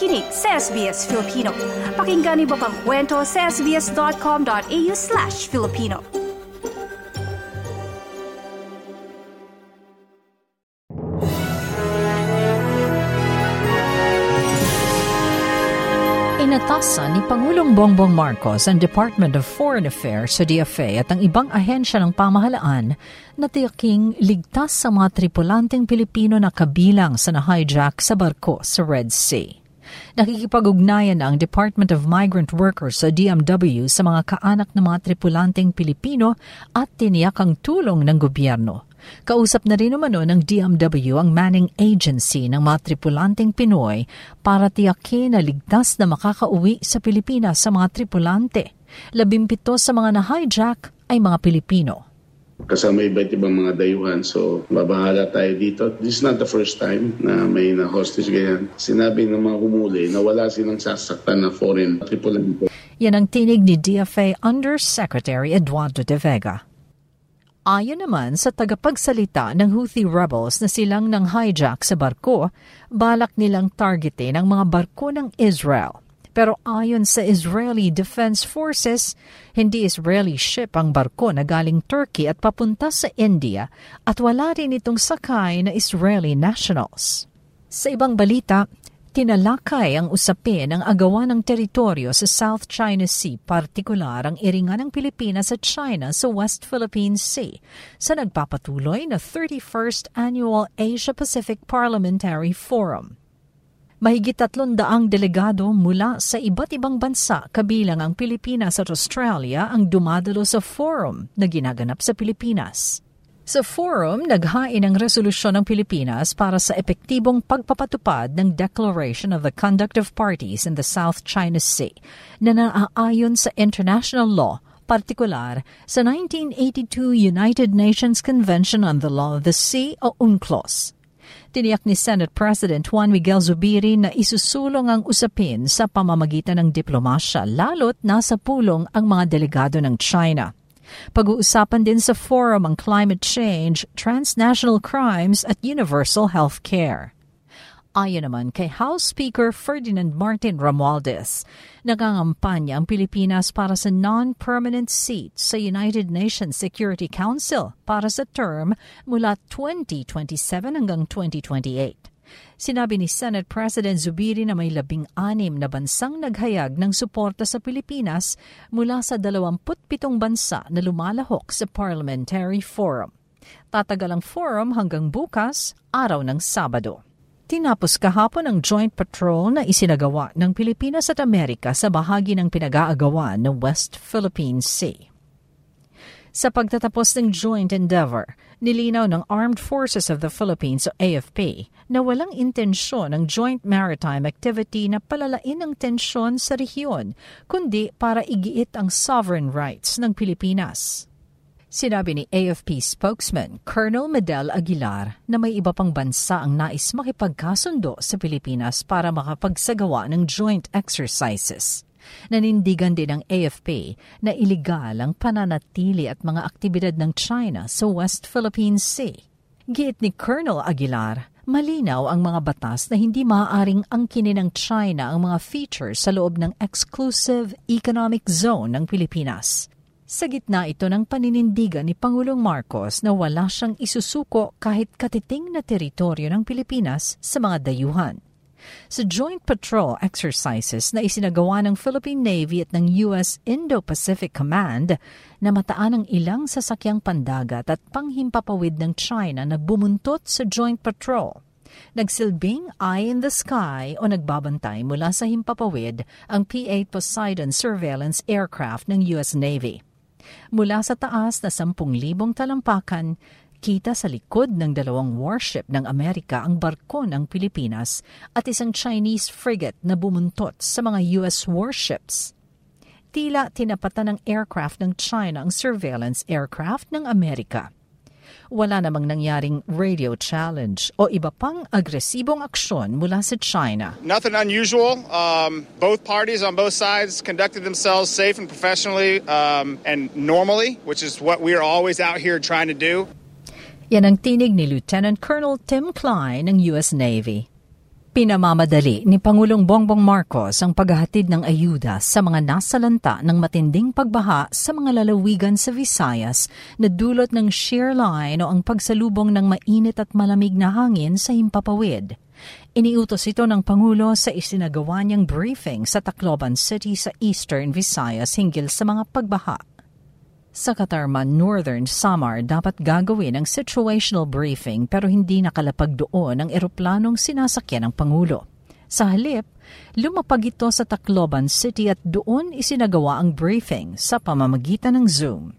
nakikinig sa SBS Filipino. Pakinggan niyo pang kwento sa sbs.com.au slash Filipino. Inatasan ni Pangulong Bongbong Marcos ang Department of Foreign Affairs sa DFA at ang ibang ahensya ng pamahalaan na tiyaking ligtas sa mga tripulanteng Pilipino na kabilang sa na-hijack sa barko sa Red Sea. Nakikipag-ugnayan na ang Department of Migrant Workers sa DMW sa mga kaanak ng mga tripulanteng Pilipino at tiniyak ang tulong ng gobyerno Kausap na rin umano ng DMW ang manning agency ng mga tripulanteng Pinoy para tiyakin na ligtas na makakauwi sa Pilipinas sa mga tripulante. Labimpito sa mga na-hijack ay mga Pilipino kasama iba't ibang mga dayuhan. So, babahala tayo dito. This is not the first time na may na-hostage ganyan. Sinabi ng mga humuli na wala silang sasaktan na foreign tripulante. Yan ang tinig ni DFA Undersecretary Eduardo de Vega. Ayon naman sa tagapagsalita ng Houthi rebels na silang nang hijack sa barko, balak nilang targetin ang mga barko ng Israel. Pero ayon sa Israeli Defense Forces, hindi Israeli ship ang barko na galing Turkey at papunta sa India at wala rin itong sakay na Israeli nationals. Sa ibang balita, Tinalakay ang usapin ng agawan ng teritoryo sa South China Sea, partikular ang iringan ng Pilipinas sa China sa West Philippine Sea sa nagpapatuloy na 31st Annual Asia-Pacific Parliamentary Forum. Mahigit tatlong daang delegado mula sa iba't ibang bansa kabilang ang Pilipinas at Australia ang dumadalo sa forum na ginaganap sa Pilipinas. Sa forum, naghain ang resolusyon ng Pilipinas para sa epektibong pagpapatupad ng Declaration of the Conduct of Parties in the South China Sea na naaayon sa international law, partikular sa 1982 United Nations Convention on the Law of the Sea o UNCLOS. Tiniyak ni Senate President Juan Miguel Zubiri na isusulong ang usapin sa pamamagitan ng diplomasya lalo't nasa pulong ang mga delegado ng China. Pag-uusapan din sa forum ang climate change, transnational crimes at universal health care. Ayon naman kay House Speaker Ferdinand Martin Romualdez, nagangampanya ang Pilipinas para sa non-permanent seat sa United Nations Security Council para sa term mula 2027 hanggang 2028. Sinabi ni Senate President Zubiri na may labing-anim na bansang naghayag ng suporta sa Pilipinas mula sa 27 bansa na lumalahok sa Parliamentary Forum. Tatagal ang forum hanggang bukas, araw ng Sabado. Tinapos kahapon ang joint patrol na isinagawa ng Pilipinas at Amerika sa bahagi ng pinag-aagawan ng West Philippine Sea. Sa pagtatapos ng joint endeavor, nilinaw ng Armed Forces of the Philippines o AFP na walang intensyon ng joint maritime activity na palalain ang tensyon sa rehiyon, kundi para igiit ang sovereign rights ng Pilipinas. Sinabi ni AFP spokesman Colonel Medel Aguilar na may iba pang bansa ang nais makipagkasundo sa Pilipinas para makapagsagawa ng joint exercises. Nanindigan din ng AFP na iligal ang pananatili at mga aktibidad ng China sa West Philippine Sea. Giit ni Colonel Aguilar, malinaw ang mga batas na hindi maaaring angkinin ng China ang mga features sa loob ng exclusive economic zone ng Pilipinas. Sa gitna ito ng paninindigan ni Pangulong Marcos na wala siyang isusuko kahit katiting na teritoryo ng Pilipinas sa mga dayuhan. Sa joint patrol exercises na isinagawa ng Philippine Navy at ng U.S. Indo-Pacific Command, na mataan ang ilang sasakyang pandagat at panghimpapawid ng China na bumuntot sa joint patrol. Nagsilbing eye in the sky o nagbabantay mula sa himpapawid ang P-8 Poseidon surveillance aircraft ng U.S. Navy. Mula sa taas na 10,000 talampakan, Kita sa likod ng dalawang warship ng Amerika ang barko ng Pilipinas at isang Chinese frigate na bumuntot sa mga U.S. warships. Tila tinapatan ng aircraft ng China ang surveillance aircraft ng Amerika. Wala namang nangyaring radio challenge o iba pang agresibong aksyon mula sa China. Nothing unusual. Um, both parties on both sides conducted themselves safe and professionally um, and normally, which is what we are always out here trying to do. Yan ang tinig ni Lieutenant Colonel Tim Klein ng US Navy. Pinamamadali ni Pangulong Bongbong Marcos ang paghahatid ng ayuda sa mga nasalanta ng matinding pagbaha sa mga lalawigan sa Visayas na dulot ng shear line o ang pagsalubong ng mainit at malamig na hangin sa himpapawid. Iniutos ito ng Pangulo sa isinagawa niyang briefing sa Tacloban City sa Eastern Visayas hinggil sa mga pagbaha. Sa Katarman, Northern Samar dapat gagawin ang situational briefing pero hindi nakalapag doon ang eroplanong sinasakyan ng Pangulo. Sa halip, lumapag ito sa Tacloban City at doon isinagawa ang briefing sa pamamagitan ng Zoom.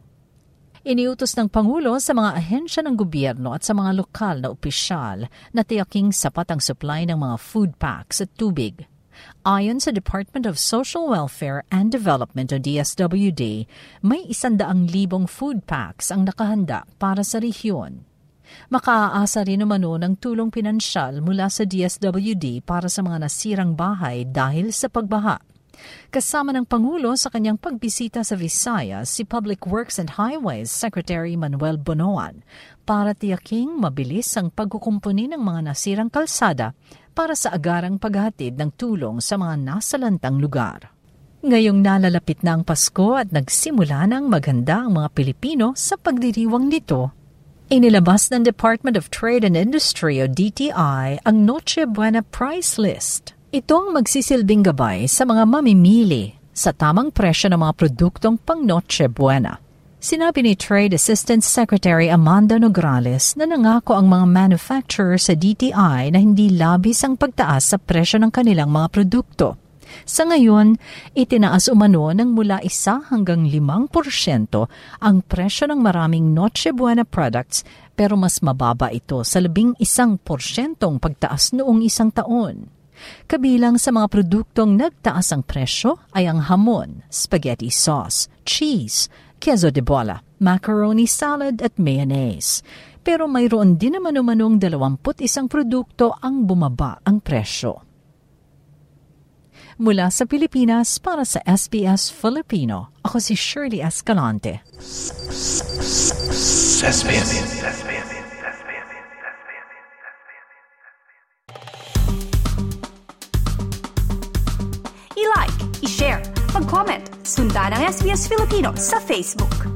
Iniutos ng Pangulo sa mga ahensya ng gobyerno at sa mga lokal na opisyal na tiyaking sapat ang supply ng mga food packs at tubig Ayon sa Department of Social Welfare and Development o DSWD, may isandaang libong food packs ang nakahanda para sa rehiyon. Makaaasa rin umano ng tulong pinansyal mula sa DSWD para sa mga nasirang bahay dahil sa pagbaha. Kasama ng Pangulo sa kanyang pagbisita sa Visayas si Public Works and Highways Secretary Manuel Bonoan para tiyaking mabilis ang pagkukumpuni ng mga nasirang kalsada para sa agarang paghatid ng tulong sa mga nasalantang lugar. Ngayong nalalapit na ang Pasko at nagsimula ng maganda ang mga Pilipino sa pagdiriwang nito, inilabas ng Department of Trade and Industry o DTI ang Noche Buena Price List. Ito ang magsisilbing gabay sa mga mamimili sa tamang presyo ng mga produktong pang Noche Buena. Sinabi ni Trade Assistant Secretary Amanda Nograles na nangako ang mga manufacturer sa DTI na hindi labis ang pagtaas sa presyo ng kanilang mga produkto. Sa ngayon, itinaas umano ng mula isa hanggang limang porsyento ang presyo ng maraming Noche Buena products pero mas mababa ito sa labing isang porsyentong pagtaas noong isang taon. Kabilang sa mga produktong nagtaas ang presyo ay ang hamon, spaghetti sauce, cheese, queso de bola, macaroni salad at mayonnaise. Pero mayroon din naman umanong 21 produkto ang bumaba ang presyo. Mula sa Pilipinas para sa SBS Filipino, ako si Shirley Escalante. I-like, mag-comment, sundan ang SBS Filipino sa Facebook.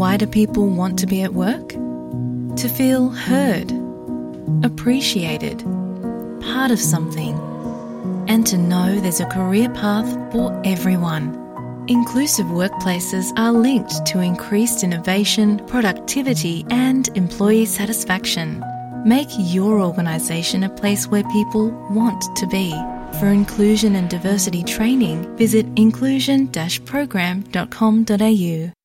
Why do people want to be at work? To feel heard, appreciated, part of something, and to know there's a career path for everyone. Inclusive workplaces are linked to increased innovation, productivity, and employee satisfaction. Make your organisation a place where people want to be. For inclusion and diversity training, visit inclusion-program.com.au.